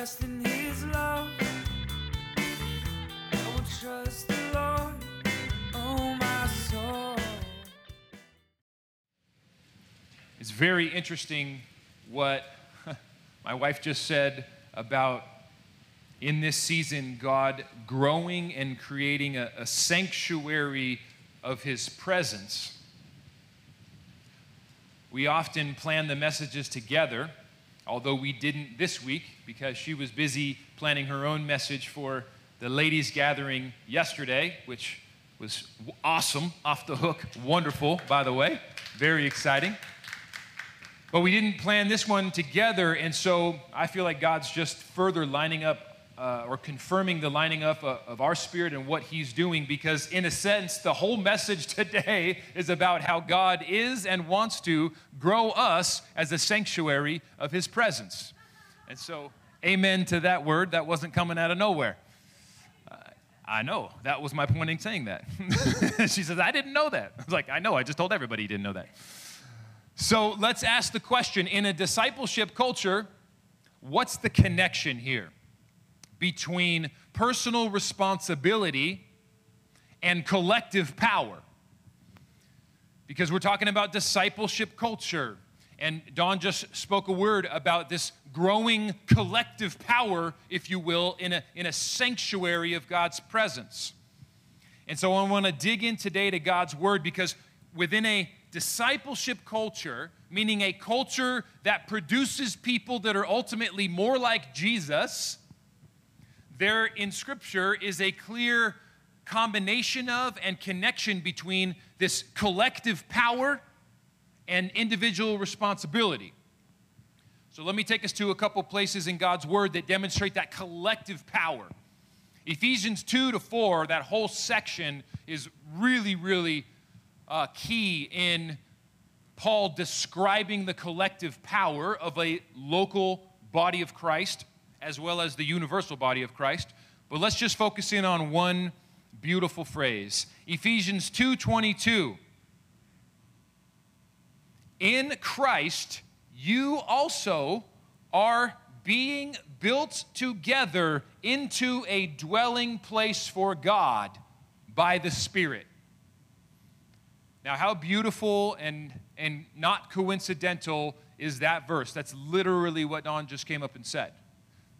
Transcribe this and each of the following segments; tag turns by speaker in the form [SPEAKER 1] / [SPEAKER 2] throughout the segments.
[SPEAKER 1] in his love. I will trust the Lord, oh my soul.
[SPEAKER 2] It's very interesting what my wife just said about in this season God growing and creating a, a sanctuary of His presence. We often plan the messages together, although we didn't this week because she was busy planning her own message for the ladies' gathering yesterday, which was awesome, off the hook, wonderful, by the way, very exciting. But we didn't plan this one together, and so I feel like God's just further lining up uh, or confirming the lining up of, of our spirit and what He's doing, because in a sense, the whole message today is about how God is and wants to grow us as a sanctuary of His presence. And so, amen to that word. That wasn't coming out of nowhere. Uh, I know. That was my point in saying that. she says, I didn't know that. I was like, I know. I just told everybody didn't know that. So let's ask the question in a discipleship culture, what's the connection here between personal responsibility and collective power? Because we're talking about discipleship culture. And Dawn just spoke a word about this growing collective power, if you will, in a, in a sanctuary of God's presence. And so I want to dig in today to God's word because within a discipleship culture, meaning a culture that produces people that are ultimately more like Jesus, there in Scripture is a clear combination of and connection between this collective power and individual responsibility. So let me take us to a couple places in God's Word that demonstrate that collective power. Ephesians 2 to 4, that whole section is really, really uh, key in Paul describing the collective power of a local body of Christ as well as the universal body of Christ. But let's just focus in on one beautiful phrase. Ephesians 2:22. In Christ you also are being built together into a dwelling place for God by the Spirit. Now, how beautiful and, and not coincidental is that verse? That's literally what Dawn just came up and said.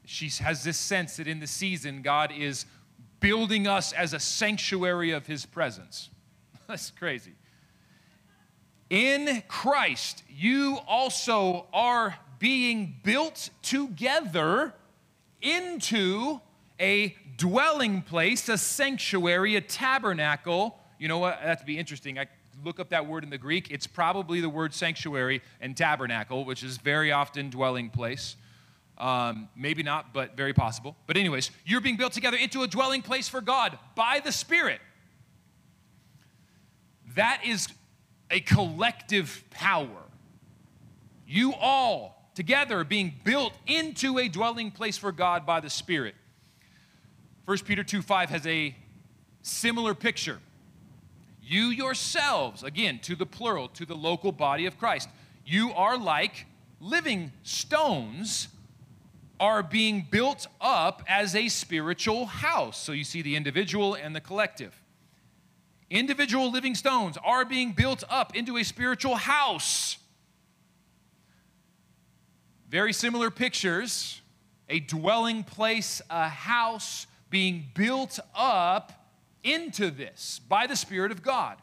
[SPEAKER 2] She has this sense that in the season, God is building us as a sanctuary of His presence. That's crazy. In Christ, you also are being built together into a dwelling place, a sanctuary, a tabernacle. You know what? That'd be interesting. I look up that word in the Greek, it's probably the word sanctuary and tabernacle, which is very often dwelling place. Um, maybe not, but very possible. But, anyways, you're being built together into a dwelling place for God by the Spirit. That is a collective power. You all together being built into a dwelling place for God by the Spirit. 1 Peter 2 5 has a similar picture. You yourselves, again, to the plural, to the local body of Christ, you are like living stones are being built up as a spiritual house. So you see the individual and the collective. Individual living stones are being built up into a spiritual house. Very similar pictures a dwelling place, a house being built up into this by the Spirit of God.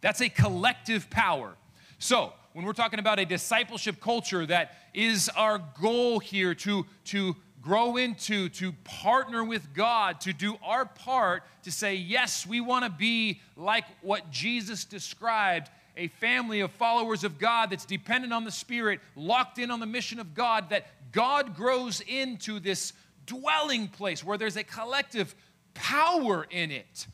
[SPEAKER 2] That's a collective power. So, when we're talking about a discipleship culture that is our goal here to, to grow into, to partner with God, to do our part to say, yes, we want to be like what Jesus described a family of followers of God that's dependent on the Spirit, locked in on the mission of God, that God grows into this dwelling place where there's a collective power in it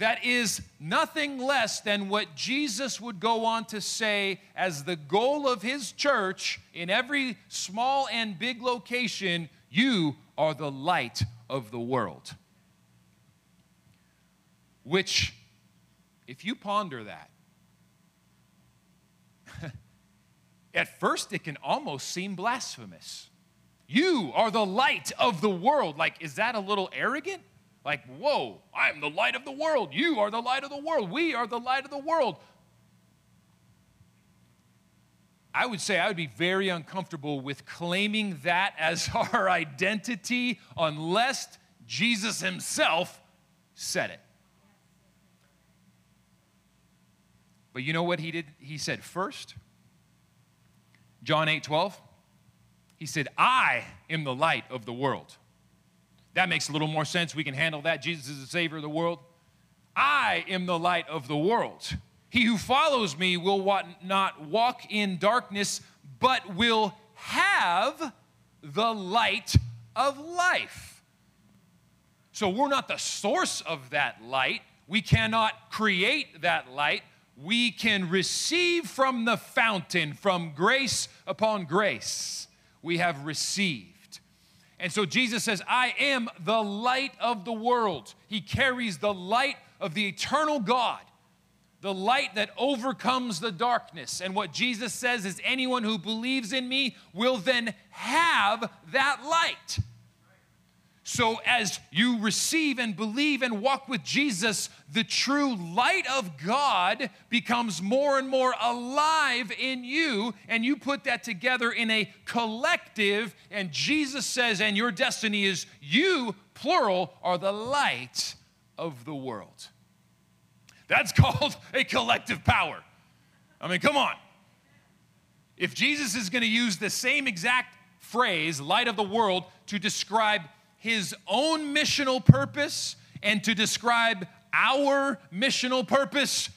[SPEAKER 2] that is nothing less than what Jesus would go on to say as the goal of his church in every small and big location you are the light of the world. Which, if you ponder that, at first it can almost seem blasphemous. You are the light of the world. Like, is that a little arrogant? Like, whoa, I'm the light of the world. You are the light of the world. We are the light of the world. I would say I would be very uncomfortable with claiming that as our identity unless Jesus himself said it. But you know what he did? He said first, John 8 12, he said, I am the light of the world. That makes a little more sense. We can handle that. Jesus is the Savior of the world. I am the light of the world. He who follows me will not walk in darkness, but will have the light of life. So we're not the source of that light. We cannot create that light. We can receive from the fountain, from grace upon grace. We have received. And so Jesus says, I am the light of the world. He carries the light of the eternal God the light that overcomes the darkness. And what Jesus says is anyone who believes in me will then have that light. So, as you receive and believe and walk with Jesus, the true light of God becomes more and more alive in you, and you put that together in a collective. And Jesus says, and your destiny is you, plural, are the light of the world. That's called a collective power. I mean, come on. If Jesus is going to use the same exact phrase, light of the world, to describe his own missional purpose and to describe our missional purpose,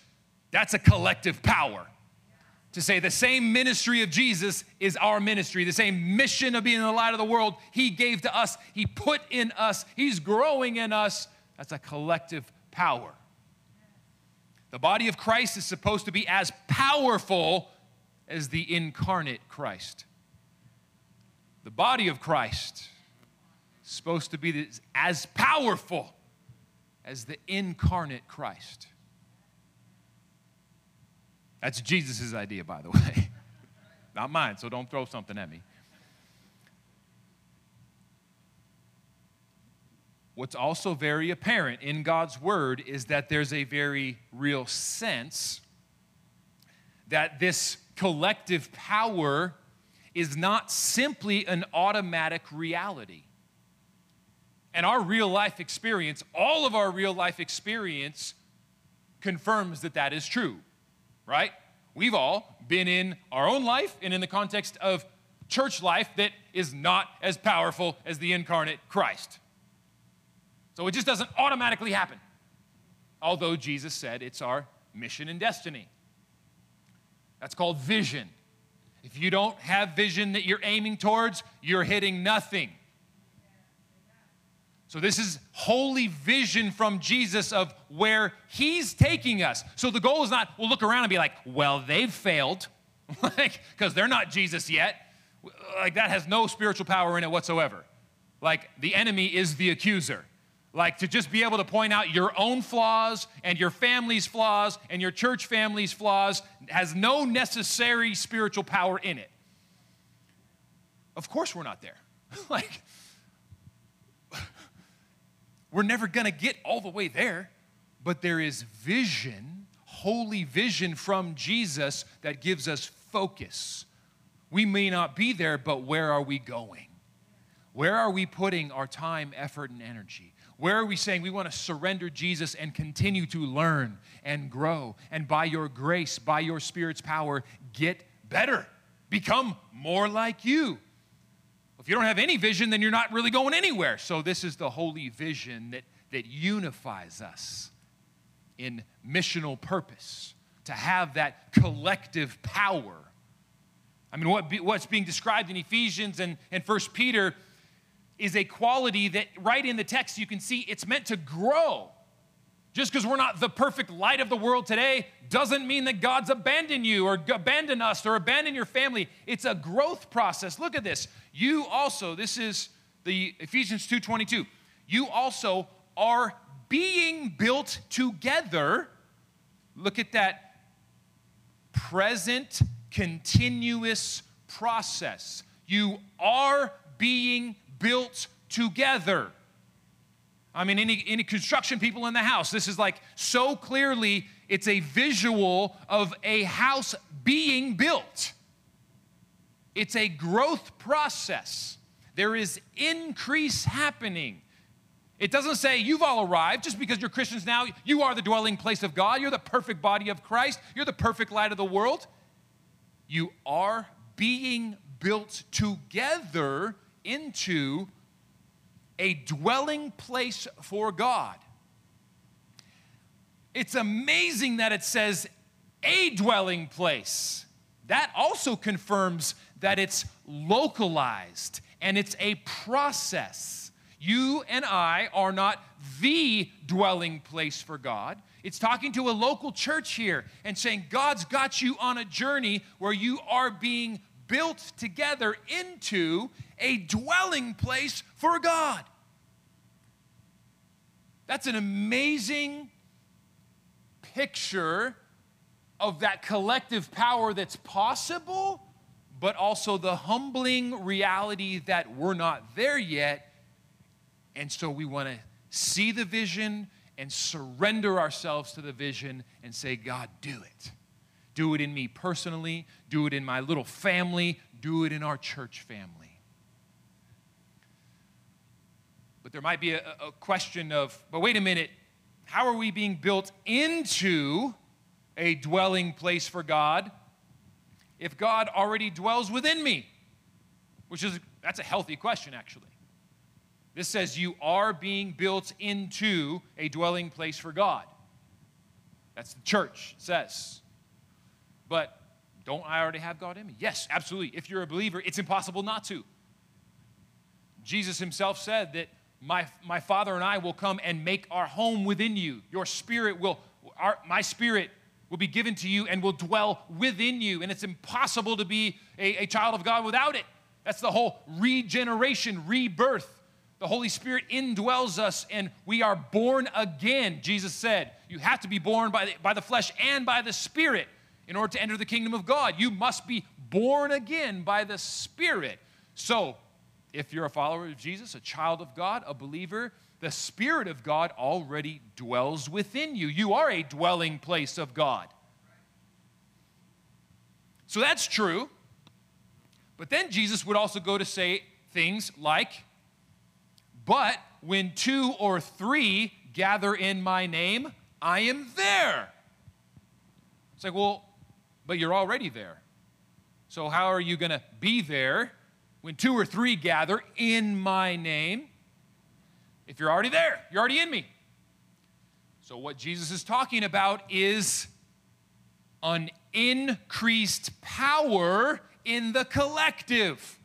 [SPEAKER 2] that's a collective power. To say the same ministry of Jesus is our ministry, the same mission of being the light of the world he gave to us, he put in us, he's growing in us, that's a collective power. The body of Christ is supposed to be as powerful as the incarnate Christ. The body of Christ is supposed to be as powerful as the incarnate Christ. That's Jesus' idea, by the way, not mine, so don't throw something at me. What's also very apparent in God's word is that there's a very real sense that this collective power is not simply an automatic reality. And our real life experience, all of our real life experience, confirms that that is true, right? We've all been in our own life and in the context of church life that is not as powerful as the incarnate Christ. So it just doesn't automatically happen. Although Jesus said it's our mission and destiny. That's called vision. If you don't have vision that you're aiming towards, you're hitting nothing. So, this is holy vision from Jesus of where he's taking us. So, the goal is not, we'll look around and be like, well, they've failed, like, because they're not Jesus yet. Like, that has no spiritual power in it whatsoever. Like, the enemy is the accuser. Like to just be able to point out your own flaws and your family's flaws and your church family's flaws has no necessary spiritual power in it. Of course, we're not there. like, we're never going to get all the way there, but there is vision, holy vision from Jesus that gives us focus. We may not be there, but where are we going? Where are we putting our time, effort, and energy? Where are we saying we want to surrender Jesus and continue to learn and grow and by your grace, by your Spirit's power, get better, become more like you? If you don't have any vision, then you're not really going anywhere. So, this is the holy vision that, that unifies us in missional purpose, to have that collective power. I mean, what what's being described in Ephesians and, and 1 Peter is a quality that right in the text you can see it's meant to grow. Just because we're not the perfect light of the world today doesn't mean that God's abandoned you or abandoned us or abandoned your family. It's a growth process. Look at this. You also, this is the Ephesians 2:22. You also are being built together. Look at that present continuous process. You are being built together. I mean, any, any construction people in the house, this is like so clearly, it's a visual of a house being built. It's a growth process. There is increase happening. It doesn't say you've all arrived just because you're Christians now. You are the dwelling place of God. You're the perfect body of Christ. You're the perfect light of the world. You are being built together into a dwelling place for God. It's amazing that it says a dwelling place. That also confirms that it's localized and it's a process. You and I are not the dwelling place for God. It's talking to a local church here and saying, God's got you on a journey where you are being built together into a dwelling place for God. That's an amazing picture of that collective power that's possible, but also the humbling reality that we're not there yet. And so we want to see the vision and surrender ourselves to the vision and say, God, do it. Do it in me personally, do it in my little family, do it in our church family. But there might be a, a question of, but wait a minute, how are we being built into a dwelling place for God if God already dwells within me? Which is, that's a healthy question, actually. This says you are being built into a dwelling place for God. That's the church says. But don't I already have God in me? Yes, absolutely. If you're a believer, it's impossible not to. Jesus himself said that my, my Father and I will come and make our home within you. Your spirit will, our, my spirit will be given to you and will dwell within you. And it's impossible to be a, a child of God without it. That's the whole regeneration, rebirth. The Holy Spirit indwells us and we are born again. Jesus said, You have to be born by the, by the flesh and by the Spirit in order to enter the kingdom of God. You must be born again by the Spirit. So, if you're a follower of Jesus, a child of God, a believer, the Spirit of God already dwells within you. You are a dwelling place of God. So that's true. But then Jesus would also go to say things like, But when two or three gather in my name, I am there. It's like, well, but you're already there. So how are you going to be there when two or three gather in my name, if you're already there, you're already in me. So, what Jesus is talking about is an increased power in the collective.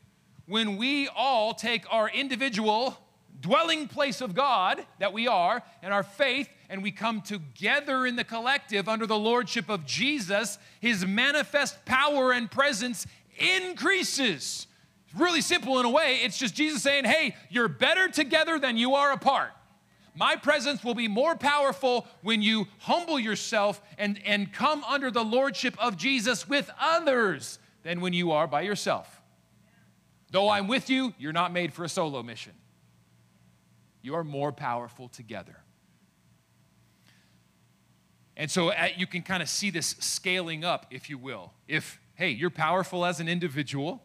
[SPEAKER 2] When we all take our individual dwelling place of God that we are and our faith, and we come together in the collective under the lordship of Jesus, his manifest power and presence increases really simple in a way. It's just Jesus saying, hey, you're better together than you are apart. My presence will be more powerful when you humble yourself and, and come under the lordship of Jesus with others than when you are by yourself. Though I'm with you, you're not made for a solo mission. You are more powerful together. And so uh, you can kind of see this scaling up, if you will. If, hey, you're powerful as an individual,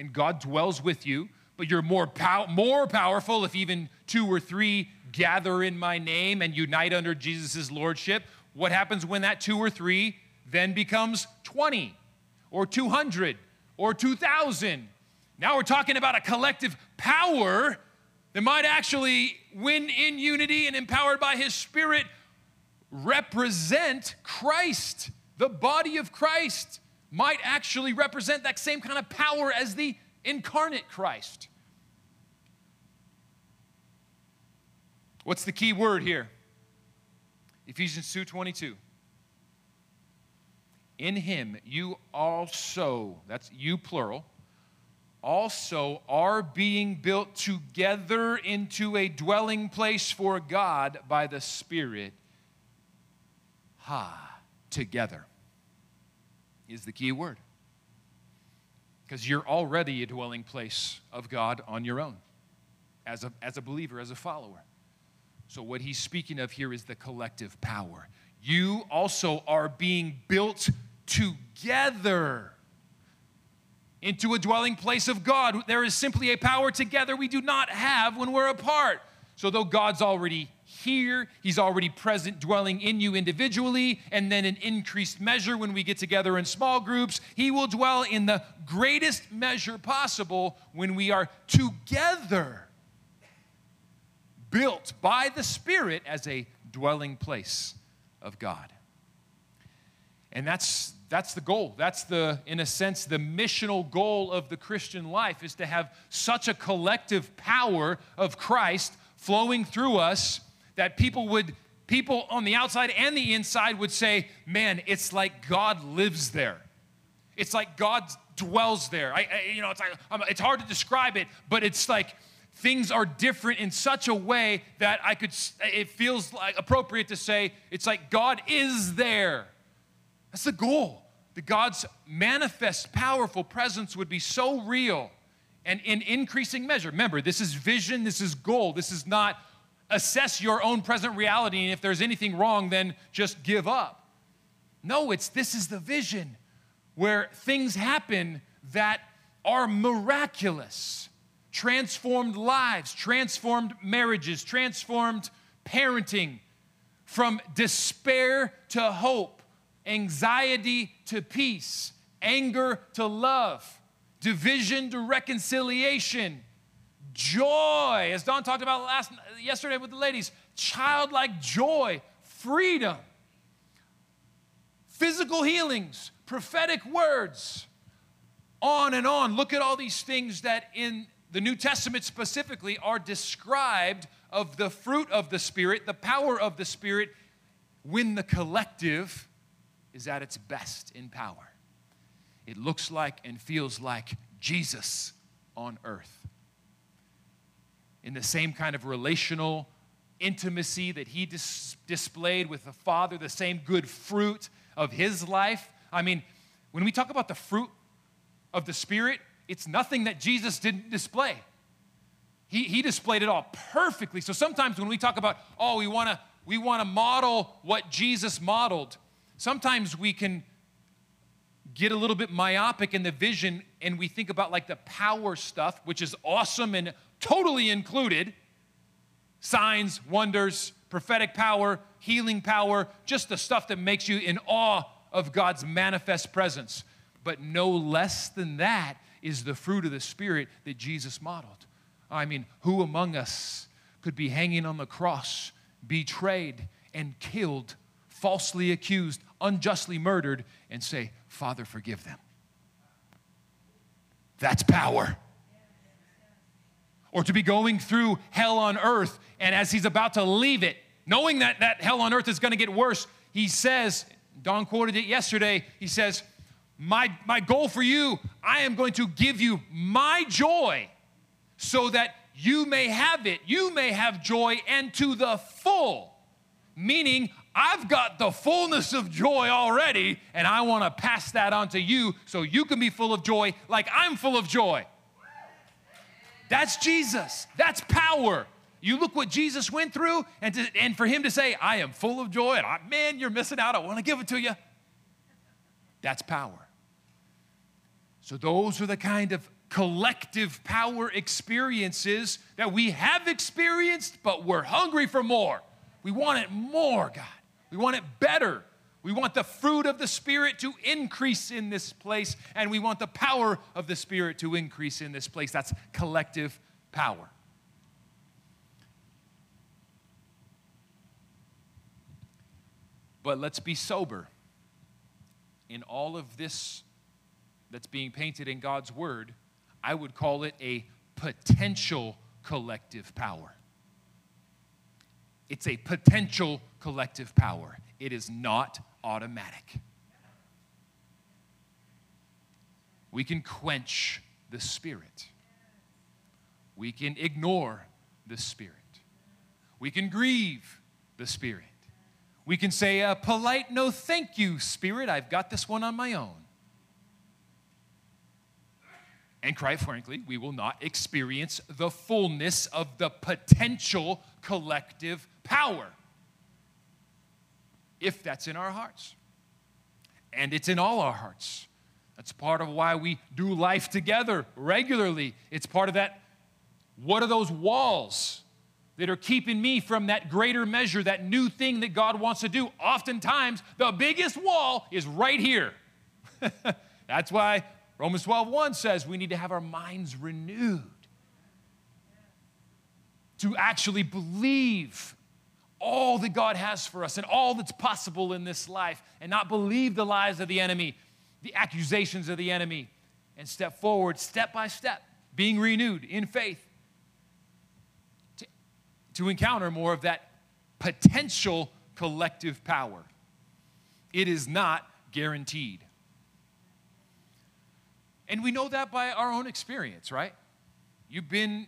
[SPEAKER 2] and God dwells with you, but you're more, pow- more powerful if even two or three gather in my name and unite under Jesus' lordship. What happens when that two or three then becomes 20 or 200 or 2,000? Now we're talking about a collective power that might actually, when in unity and empowered by his spirit, represent Christ, the body of Christ might actually represent that same kind of power as the incarnate Christ. What's the key word here? Ephesians 2:22. In him you also, that's you plural, also are being built together into a dwelling place for God by the Spirit. Ha, together is the key word. because you're already a dwelling place of God on your own as a, as a believer, as a follower. So, what he's speaking of here is the collective power. You also are being built together into a dwelling place of God. There is simply a power together we do not have when we're apart. So, though God's already here, He's already present, dwelling in you individually, and then in increased measure when we get together in small groups, He will dwell in the greatest measure possible when we are together, built by the Spirit as a dwelling place of God. And that's that's the goal. That's the, in a sense, the missional goal of the Christian life is to have such a collective power of Christ flowing through us that people would, people on the outside and the inside would say, man, it's like God lives there. It's like God dwells there. I, I you know, it's like, it's hard to describe it, but it's like, things are different in such a way that I could, it feels like appropriate to say, it's like God is there. That's the goal. That God's manifest, powerful presence would be so real and in increasing measure. Remember, this is vision, this is goal. This is not assess your own present reality, and if there's anything wrong, then just give up. No, it's this is the vision where things happen that are miraculous. Transformed lives, transformed marriages, transformed parenting, from despair to hope anxiety to peace, anger to love, division to reconciliation, joy, as Dawn talked about last yesterday with the ladies, childlike joy, freedom, physical healings, prophetic words, on and on. Look at all these things that in the New Testament specifically are described of the fruit of the Spirit, the power of the Spirit, when the collective is at its best in power. It looks like and feels like Jesus on earth. In the same kind of relational intimacy that he dis- displayed with the Father, the same good fruit of his life. I mean, when we talk about the fruit of the Spirit, it's nothing that Jesus didn't display. He, he displayed it all perfectly. So sometimes when we talk about, oh, we wanna, we wanna model what Jesus modeled, sometimes we can get a little bit myopic in the vision and we think about like the power stuff, which is awesome and totally included signs, wonders, prophetic power, healing power, just the stuff that makes you in awe of God's manifest presence. But no less than that is the fruit of the Spirit that Jesus modeled. I mean, who among us could be hanging on the cross, betrayed, and killed, falsely accused, unjustly murdered and say, Father, forgive them. That's power. Or to be going through hell on earth, and as he's about to leave it, knowing that that hell on earth is going to get worse, he says, Dawn quoted it yesterday, he says, my, my goal for you, I am going to give you my joy so that you may have it. You may have joy and to the full. Meaning, I've got the fullness of joy already, and I want to pass that on to you so you can be full of joy like I'm full of joy. That's Jesus. That's power. You look what Jesus went through, and, to, and for him to say, I am full of joy, and I, man, you're missing out. I want to give it to you. That's power. So, those are the kind of collective power experiences that we have experienced, but we're hungry for more. We want it more, God. We want it better. We want the fruit of the Spirit to increase in this place, and we want the power of the Spirit to increase in this place. That's collective power. But let's be sober. In all of this that's being painted in God's Word, I would call it a potential collective power. It's a potential collective power, it is not automatic. We can quench the Spirit, we can ignore the Spirit, we can grieve the Spirit. We can say a polite no thank you, Spirit, I've got this one on my own. And quite frankly, we will not experience the fullness of the potential collective power if that's in our hearts. And it's in all our hearts. That's part of why we do life together regularly. It's part of that. What are those walls that are keeping me from that greater measure, that new thing that God wants to do? Oftentimes, the biggest wall is right here. That's why Romans 12:1 says we need to have our minds renewed to actually believe all that God has for us and all that's possible in this life and not believe the lies of the enemy, the accusations of the enemy, and step forward step by step, being renewed in faith to, to encounter more of that potential collective power. It is not guaranteed. And we know that by our own experience, right? You've been,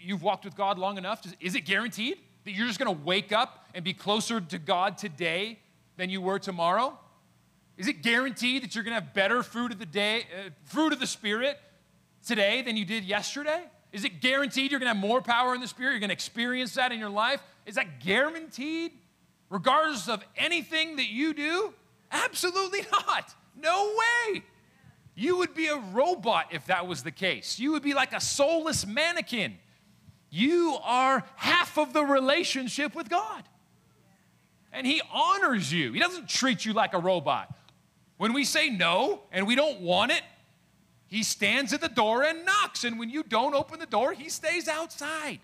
[SPEAKER 2] you've walked with God long enough. Is it guaranteed? That you're just going to wake up and be closer to God today than you were tomorrow? Is it guaranteed that you're going to have better fruit of the day, uh, fruit of the Spirit today than you did yesterday? Is it guaranteed you're going to have more power in the Spirit? You're going to experience that in your life? Is that guaranteed? Regardless of anything that you do? Absolutely not. No way. You would be a robot if that was the case. You would be like a soulless mannequin you are half of the relationship with God. And He honors you, He doesn't treat you like a robot. When we say no and we don't want it, He stands at the door and knocks. And when you don't open the door, He stays outside.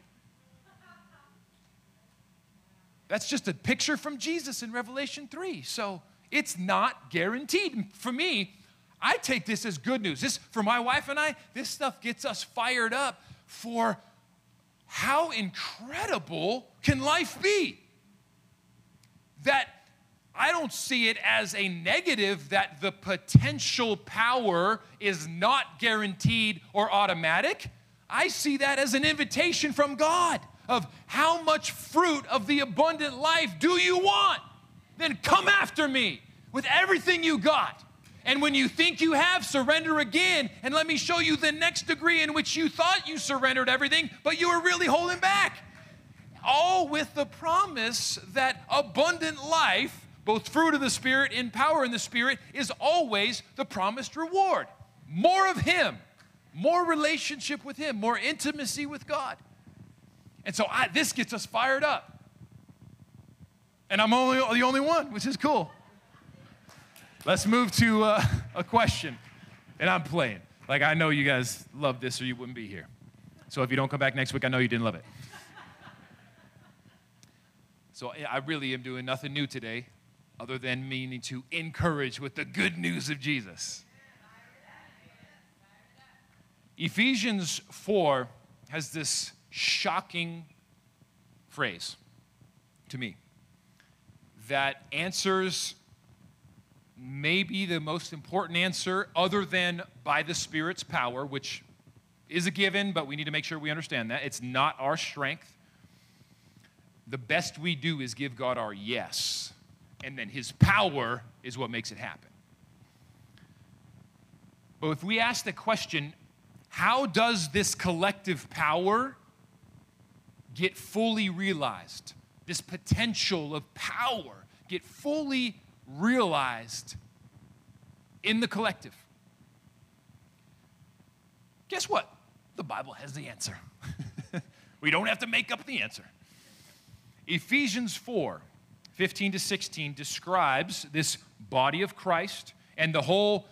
[SPEAKER 2] That's just a picture from Jesus in Revelation 3. So it's not guaranteed. For me, I take this as good news. This, for my wife and I, this stuff gets us fired up for how incredible can life be? That I don't see it as a negative that the potential power is not guaranteed or automatic. I see that as an invitation from God of how much fruit of the abundant life do you want? Then come after me with everything you got. And when you think you have, surrender again. And let me show you the next degree in which you thought you surrendered everything, but you were really holding back. All with the promise that abundant life, both fruit of the Spirit and power in the Spirit, is always the promised reward. More of Him, more relationship with Him, more intimacy with God. And so I, this gets us fired up. And I'm only the only one, which is cool. Let's move to uh, a question. And I'm playing. Like, I know you guys love this or you wouldn't be here. So if you don't come back next week, I know you didn't love it. So I really am doing nothing new today other than meaning to encourage with the good news of Jesus. Ephesians 4 has this shocking phrase to me that answers maybe the most important answer, other than by the Spirit's power, which is a given, but we need to make sure we understand that. It's not our strength. The best we do is give God our yes, and then His power is what makes it happen. But if we ask the question, how does this collective power get fully realized? This potential of power get fully realized in the collective? Guess what? The Bible has the answer. we don't have to make up the answer. Ephesians 4 15 to 16 describes this body of Christ, and the whole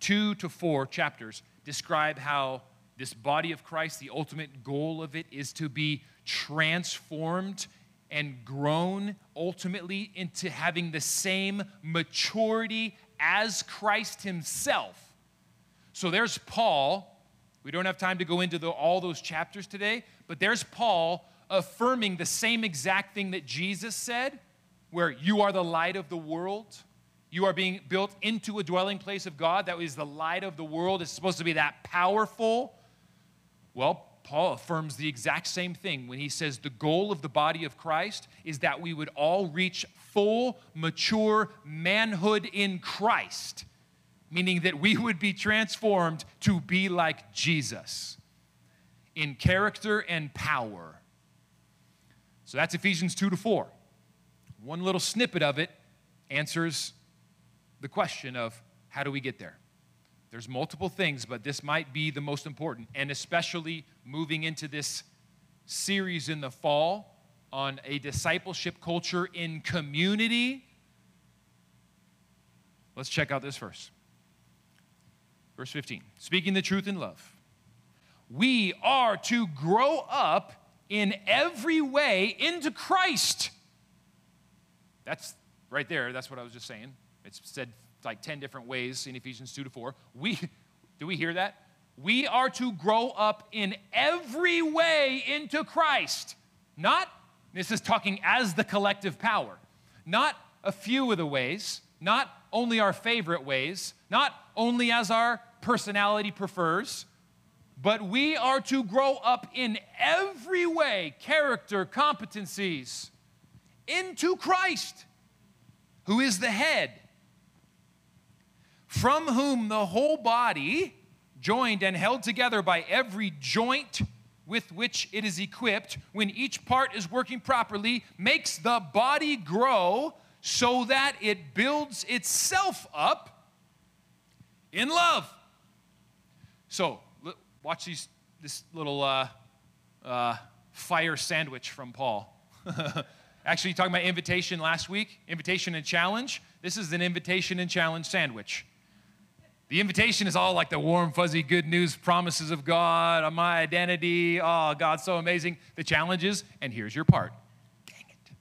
[SPEAKER 2] two to four chapters describe how this body of Christ, the ultimate goal of it is to be transformed and grown ultimately into having the same maturity as Christ Himself. So there's Paul. We don't have time to go into the, all those chapters today, but there's Paul affirming the same exact thing that Jesus said, where you are the light of the world. You are being built into a dwelling place of God that is the light of the world. It's supposed to be that powerful. Well, Paul affirms the exact same thing when he says the goal of the body of Christ is that we would all reach full, mature manhood in Christ. meaning that we would be transformed to be like Jesus in character and power. So that's Ephesians 2 to 4. One little snippet of it answers the question of how do we get there? There's multiple things, but this might be the most important, and especially moving into this series in the fall on a discipleship culture in community. Let's check out this verse. Verse 15 Speaking the truth in love, we are to grow up in every way into Christ. That's right there. That's what I was just saying. It's said like 10 different ways in Ephesians 2 to 4. We, do we hear that? We are to grow up in every way into Christ. Not, this is talking as the collective power, not a few of the ways, not only our favorite ways, not only as our personality prefers, but we are to grow up in every way, character, competencies, into Christ, who is the head, from whom the whole body, joined and held together by every joint with which it is equipped, when each part is working properly, makes the body grow so that it builds itself up in love. So, watch these, this little uh, uh, fire sandwich from Paul. Actually, talking about invitation last week, invitation and challenge. This is an invitation and challenge sandwich. The invitation is all like the warm, fuzzy, good news promises of God, my identity. Oh, God's so amazing. The challenge is, and here's your part. Dang it.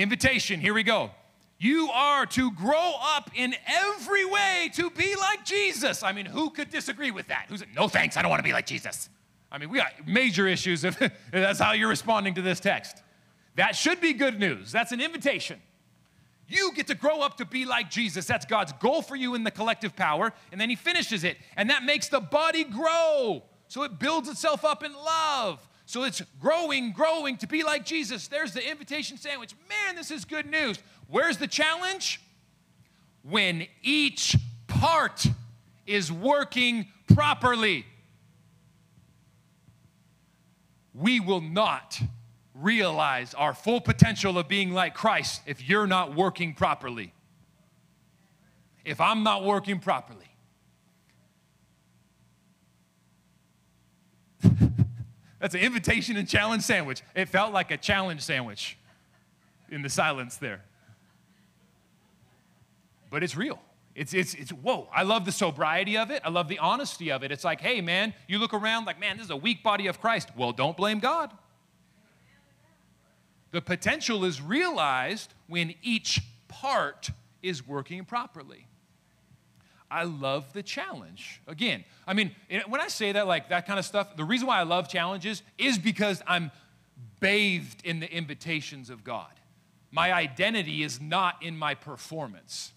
[SPEAKER 2] Invitation, here we go. You are to grow up in every way to be like Jesus. I mean, who could disagree with that? Who's no thanks, I don't want to be like Jesus. I mean, we got major issues if that's how you're responding to this text. That should be good news. That's an invitation. You get to grow up to be like Jesus. That's God's goal for you in the collective power. And then he finishes it. And that makes the body grow. So it builds itself up in love. So it's growing, growing to be like Jesus. There's the invitation sandwich. Man, this is good news. Where's the challenge? When each part is working properly, we will not realize our full potential of being like Christ if you're not working properly. If I'm not working properly. That's an invitation and challenge sandwich. It felt like a challenge sandwich in the silence there. But it's real. It's, it's, it's, whoa, I love the sobriety of it. I love the honesty of it. It's like, hey, man, you look around like, man, this is a weak body of Christ. Well, don't blame God. The potential is realized when each part is working properly. I love the challenge. Again, I mean, when I say that, like that kind of stuff, the reason why I love challenges is because I'm bathed in the invitations of God. My identity is not in my performance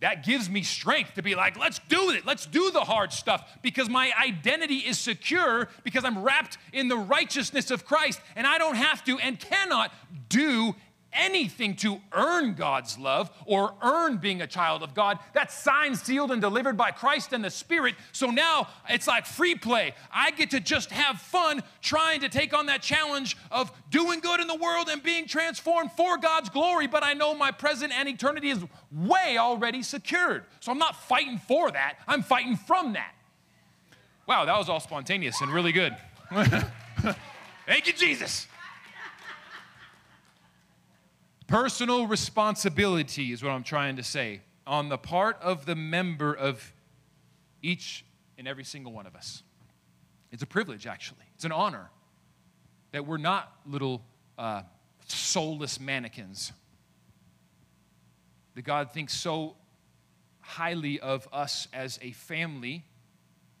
[SPEAKER 2] that gives me strength to be like, let's do it. Let's do the hard stuff because my identity is secure because I'm wrapped in the righteousness of Christ and I don't have to and cannot do anything to earn God's love or earn being a child of God. That's signed, sealed, and delivered by Christ and the Spirit. So now it's like free play. I get to just have fun trying to take on that challenge of doing good in the world and being transformed for God's glory. But I know my present and eternity is way already secured. So I'm not fighting for that, I'm fighting from that. Wow, that was all spontaneous and really good. Thank you, Jesus. Personal responsibility is what I'm trying to say on the part of the member of each and every single one of us. It's a privilege, actually. It's an honor that we're not little uh, soulless mannequins. That God thinks so highly of us as a family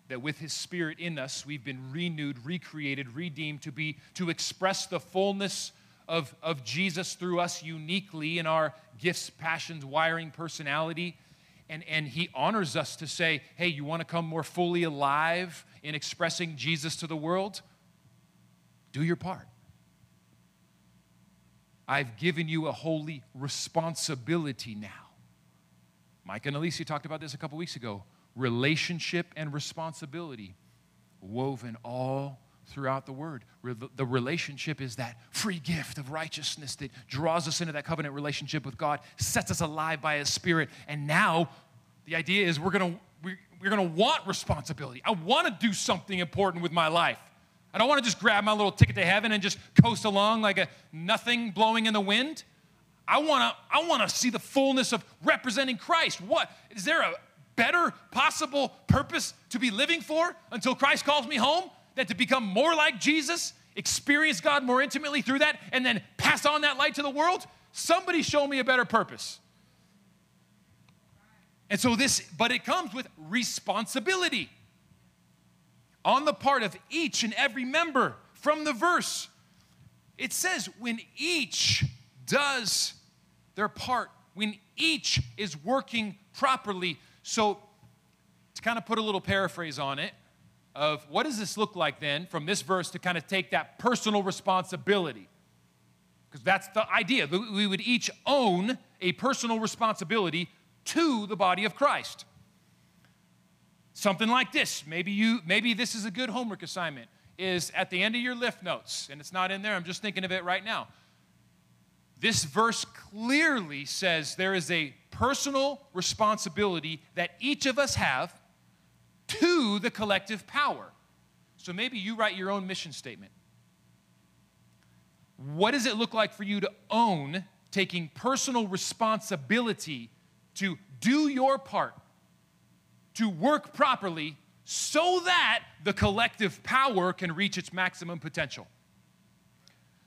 [SPEAKER 2] that with his spirit in us we've been renewed recreated redeemed to be to express the fullness of, of Jesus through us uniquely in our gifts, passions, wiring, personality. And, and he honors us to say, hey, you want to come more fully alive in expressing Jesus to the world? Do your part. I've given you a holy responsibility now Mike and Alicia talked about this a couple weeks ago relationship and responsibility woven all throughout the word. The relationship is that free gift of righteousness that draws us into that covenant relationship with God, sets us alive by His Spirit, and now the idea is we're gonna we- we're gonna want responsibility. I want to do something important with my life. I don't want to just grab my little ticket to heaven and just coast along like a nothing blowing in the wind. I want to I want to see the fullness of representing Christ. What is there a better possible purpose to be living for until Christ calls me home than to become more like Jesus, experience God more intimately through that and then pass on that light to the world? Somebody show me a better purpose. And so this but it comes with responsibility on the part of each and every member from the verse. It says, when each does their part, when each is working properly. So, to kind of put a little paraphrase on it, of what does this look like then from this verse to kind of take that personal responsibility? Because that's the idea. We would each own a personal responsibility to the body of Christ something like this maybe you maybe this is a good homework assignment is at the end of your lift notes and it's not in there i'm just thinking of it right now this verse clearly says there is a personal responsibility that each of us have to the collective power so maybe you write your own mission statement what does it look like for you to own taking personal responsibility to do your part to work properly so that the collective power can reach its maximum potential?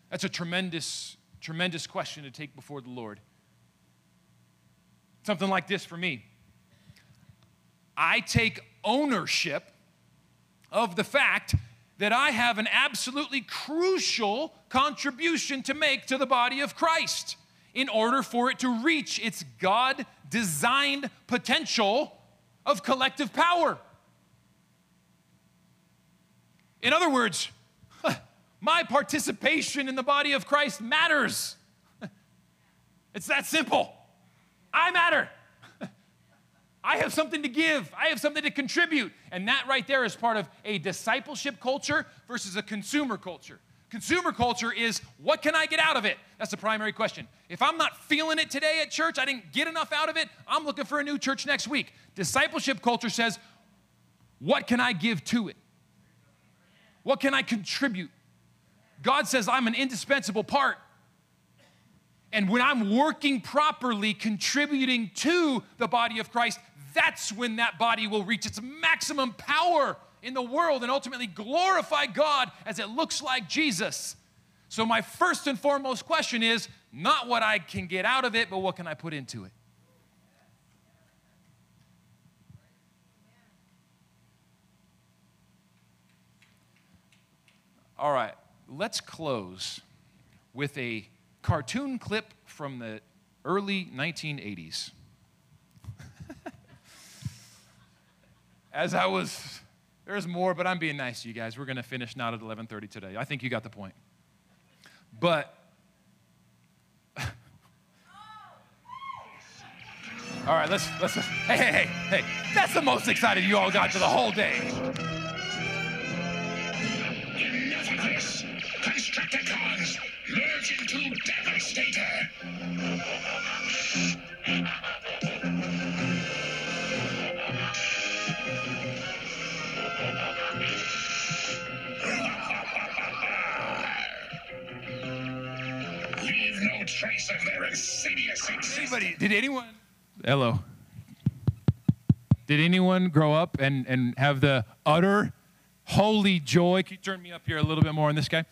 [SPEAKER 2] That's a tremendous, tremendous question to take before the Lord. Something like this for me I take ownership of the fact that I have an absolutely crucial contribution to make to the body of Christ in order for it to reach its God designed potential of collective power. In other words, my participation in the body of Christ matters. It's that simple. I matter. I have something to give. I have something to contribute. And that right there is part of a discipleship culture versus a consumer culture. Consumer culture is what can I get out of it? That's the primary question. If I'm not feeling it today at church, I didn't get enough out of it, I'm looking for a new church next week. Discipleship culture says, what can I give to it? What can I contribute? God says I'm an indispensable part. And when I'm working properly, contributing to the body of Christ, that's when that body will reach its maximum power in the world and ultimately glorify God as it looks like Jesus. So, my first and foremost question is not what I can get out of it, but what can I put into it? All right, let's close with a cartoon clip from the early 1980s. As I was, there's more, but I'm being nice to you guys. We're going to finish not at 11:30 today. I think you got the point. But All right, let's let's hey hey hey hey. That's the most excited you all got to the whole day.
[SPEAKER 3] Enough of this! Merge into Devastator! Leave no trace of their insidious existence.
[SPEAKER 2] Anybody, did anyone? Hello. Did anyone grow up and, and have the utter holy joy? Can you turn me up here a little bit more on this guy?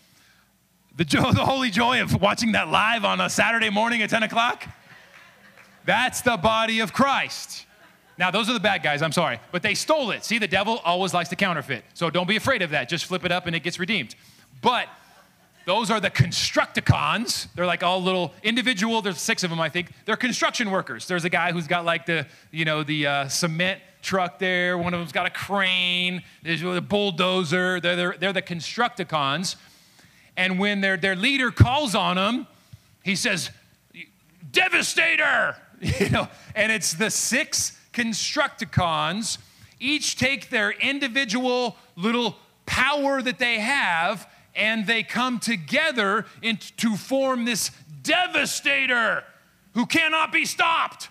[SPEAKER 2] The joy, the holy joy of watching that live on a Saturday morning at 10 o'clock? That's the body of Christ. Now, those are the bad guys, I'm sorry, but they stole it. See, the devil always likes to counterfeit. So don't be afraid of that. Just flip it up and it gets redeemed. But those are the Constructicons. They're like all little individual. There's six of them, I think. They're construction workers. There's a guy who's got like the, you know, the uh, cement truck there. One of them's got a crane. There's a bulldozer. They're, they're, they're the Constructicons. And when their, their leader calls on them, he says, Devastator! you know, and it's the six Constructicons each take their individual little power that they have and they come together in, to form this devastator who cannot be stopped.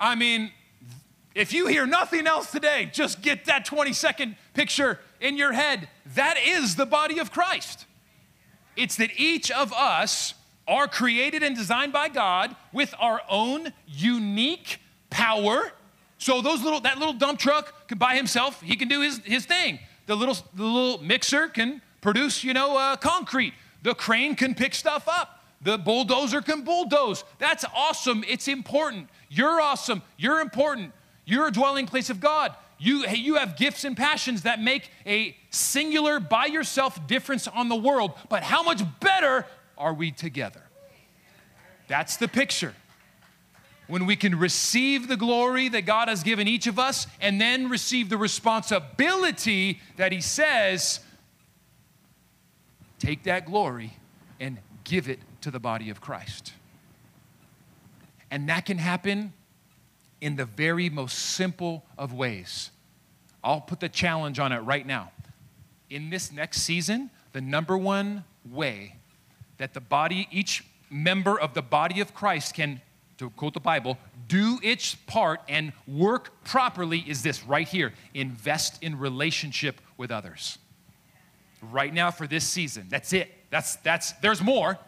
[SPEAKER 2] I mean, if you hear nothing else today, just get that 20 second picture in your head. That is the body of Christ. It's that each of us are created and designed by God with our own unique power. So those little that little dump truck can by himself, he can do his, his thing. The little the little mixer can produce, you know, uh, concrete. The crane can pick stuff up. The bulldozer can bulldoze. That's awesome. It's important. You're awesome. You're important. You're a dwelling place of God. You, you have gifts and passions that make a singular, by yourself difference on the world. But how much better are we together? That's the picture. When we can receive the glory that God has given each of us and then receive the responsibility that He says, take that glory and give it to the body of Christ. And that can happen in the very most simple of ways. I'll put the challenge on it right now. In this next season, the number one way that the body, each member of the body of Christ can, to quote the Bible, do its part and work properly is this right here invest in relationship with others. Right now for this season. That's it. That's, that's, there's more.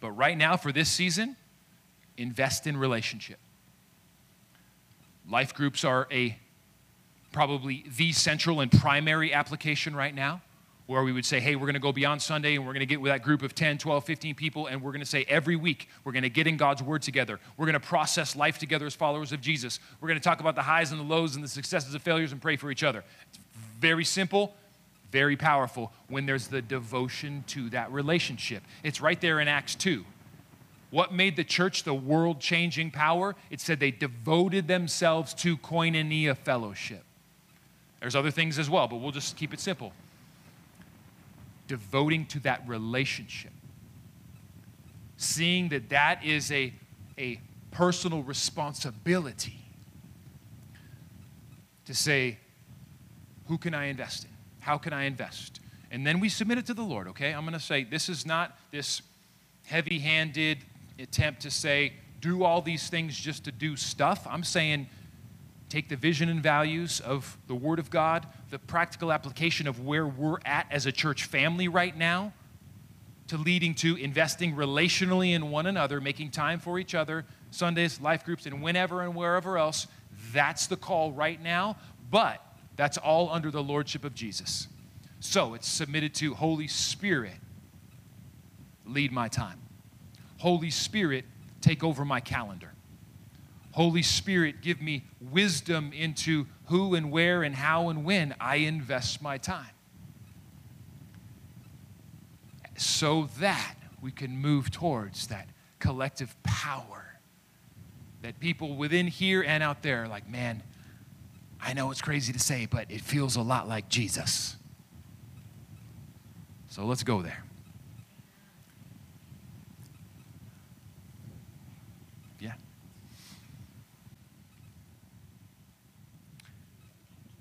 [SPEAKER 2] But right now for this season, invest in relationship. Life groups are a probably the central and primary application right now where we would say, hey, we're going to go beyond Sunday and we're going to get with that group of 10, 12, 15 people and we're going to say every week we're going to get in God's Word together. We're going to process life together as followers of Jesus. We're going to talk about the highs and the lows and the successes and failures and pray for each other. It's very simple, very powerful when there's the devotion to that relationship. It's right there in Acts 2. What made the church the world changing power? It said they devoted themselves to koinonia fellowship. There's other things as well, but we'll just keep it simple. Devoting to that relationship. Seeing that that is a, a personal responsibility to say, who can I invest in? How can I invest? And then we submit it to the Lord, okay? I'm going to say this is not this heavy handed, attempt to say, do all these things just to do stuff. I'm saying, take the vision and values of the Word of God, the practical application of where we're at as a church family right now, to leading to investing relationally in one another, making time for each other, Sundays, life groups, and whenever and wherever else. That's the call right now, but that's all under the Lordship of Jesus. So it's submitted to Holy Spirit, lead my time. Holy Spirit, take over my calendar. Holy Spirit, give me wisdom into who and where and how and when I invest my time. So that we can move towards that collective power that people within here and out there are like, man, I know it's crazy to say, but it feels a lot like Jesus. So let's go there. Yeah.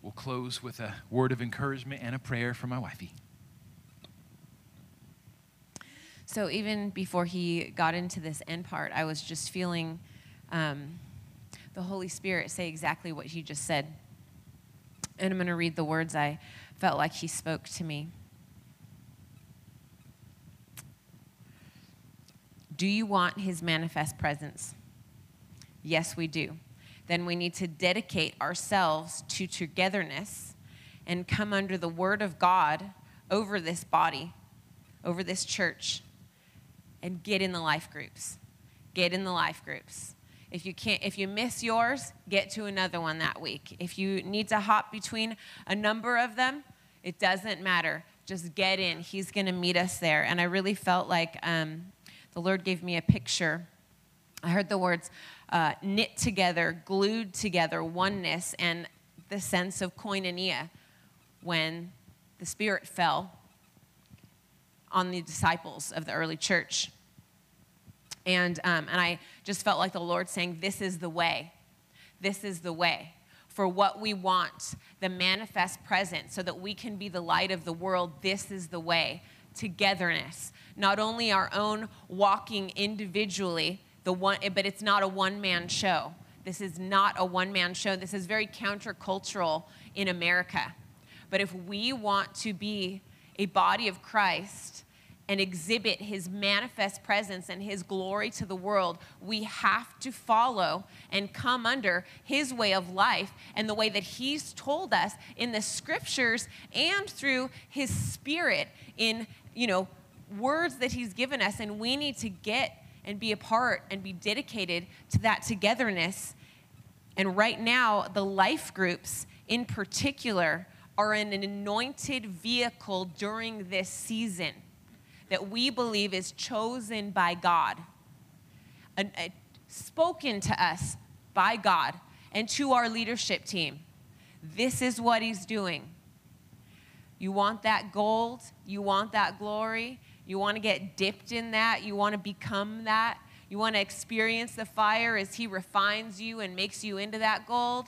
[SPEAKER 2] We'll close with a word of encouragement and a prayer for my wifey.
[SPEAKER 4] So even before he got into this end part, I was just feeling um, the Holy Spirit say exactly what he just said. And I'm going to read the words I felt like he spoke to me. Do you want his manifest presence? Yes, we do then we need to dedicate ourselves to togetherness and come under the word of God over this body, over this church, and get in the life groups. Get in the life groups. If you can't if you miss yours, get to another one that week. If you need to hop between a number of them, it doesn't matter. Just get in. He's going to meet us there. And I really felt like um, the Lord gave me a picture. I heard the words, uh, knit together, glued together, oneness, and the sense of koinonia when the Spirit fell on the disciples of the early church. And, um, and I just felt like the Lord saying, This is the way. This is the way for what we want, the manifest presence, so that we can be the light of the world. This is the way. Togetherness. Not only our own walking individually, the one, but it's not a one man show. This is not a one man show. This is very countercultural in America. But if we want to be a body of Christ and exhibit his manifest presence and his glory to the world, we have to follow and come under his way of life and the way that he's told us in the scriptures and through his spirit in, you know, words that he's given us. And we need to get and be a part and be dedicated to that togetherness. And right now, the life groups in particular are in an anointed vehicle during this season that we believe is chosen by God, and, uh, spoken to us by God and to our leadership team. This is what He's doing. You want that gold? You want that glory? You want to get dipped in that? You want to become that? You want to experience the fire as He refines you and makes you into that gold?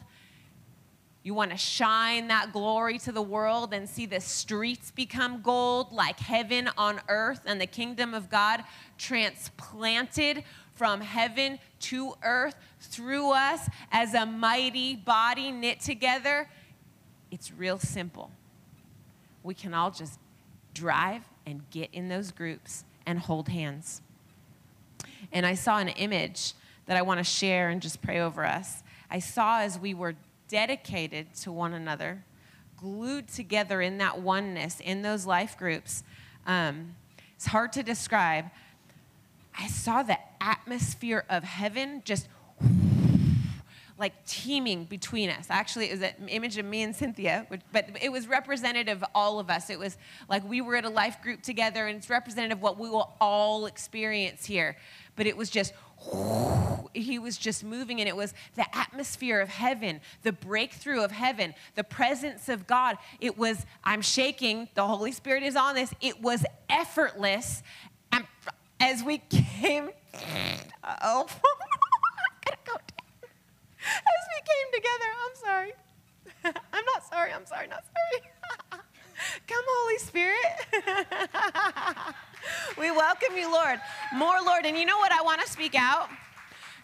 [SPEAKER 4] You want to shine that glory to the world and see the streets become gold like heaven on earth and the kingdom of God transplanted from heaven to earth through us as a mighty body knit together. It's real simple. We can all just drive and get in those groups and hold hands. And I saw an image that I want to share and just pray over us. I saw as we were dedicated to one another, glued together in that oneness, in those life groups. Um, it's hard to describe. I saw the atmosphere of heaven just like teeming between us. Actually, it was an image of me and Cynthia, which, but it was representative of all of us. It was like we were at a life group together, and it's representative of what we will all experience here. But it was just he was just moving, and it was the atmosphere of heaven, the breakthrough of heaven, the presence of God. It was, I'm shaking, the Holy Spirit is on this. It was effortless. And as we came, oh, as we came together, I'm sorry. I'm not sorry, I'm sorry, not sorry. Come, Holy Spirit. We welcome you, Lord. More, Lord. And you know what? I want to speak out.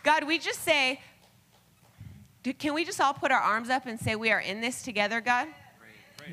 [SPEAKER 4] God, we just say, can we just all put our arms up and say, We are in this together, God?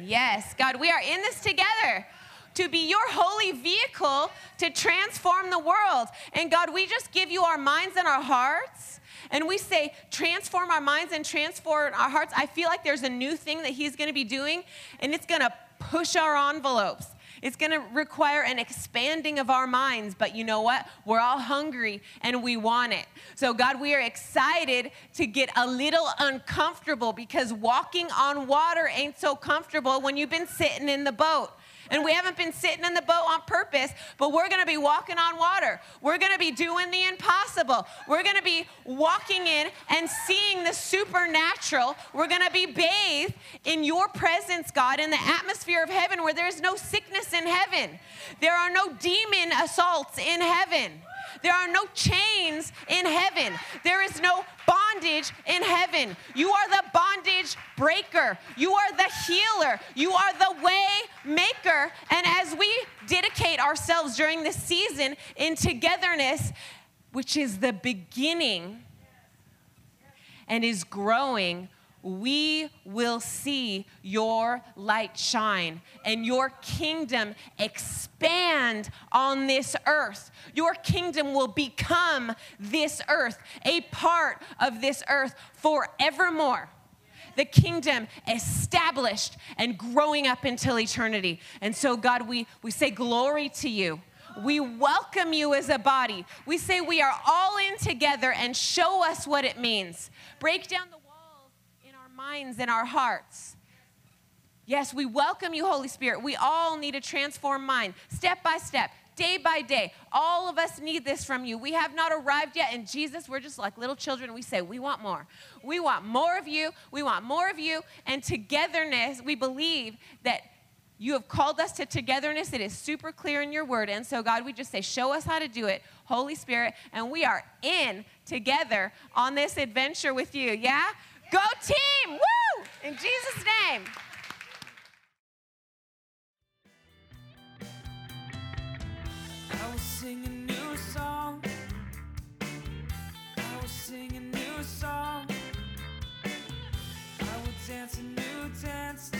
[SPEAKER 4] Yes, God, we are in this together to be your holy vehicle to transform the world. And God, we just give you our minds and our hearts. And we say, transform our minds and transform our hearts. I feel like there's a new thing that He's gonna be doing, and it's gonna push our envelopes. It's going to require an expanding of our minds, but you know what? We're all hungry and we want it. So, God, we are excited to get a little uncomfortable because walking on water ain't so comfortable when you've been sitting in the boat. And we haven't been sitting in the boat on purpose, but we're going to be walking on water. We're going to be doing the impossible. We're going to be walking in and seeing the supernatural. We're going to be bathed in your presence, God, in the atmosphere of heaven where there's no sickness in heaven. There are no demon assaults in heaven. There are no chains in heaven. There is no bondage in heaven. You are the bondage breaker. You are the healer. You are the way maker. And as we dedicate ourselves during this season in togetherness, which is the beginning and is growing we will see your light shine and your kingdom expand on this earth. Your kingdom will become this earth, a part of this earth forevermore. The kingdom established and growing up until eternity. And so, God, we, we say glory to you. We welcome you as a body. We say we are all in together and show us what it means. Break down the minds and our hearts. Yes, we welcome you, Holy Spirit. We all need a transformed mind, step by step, day by day. All of us need this from you. We have not arrived yet. And Jesus, we're just like little children. We say, We want more. We want more of you. We want more of you. And togetherness, we believe that You have called us to togetherness. It is super clear in your word. And so, God, we just say, show us how to do it, Holy Spirit. And we are in together on this adventure with you. Yeah? Go team! Woo! In Jesus' name.
[SPEAKER 1] I will sing a new song. I will sing a new song. I will dance a new dance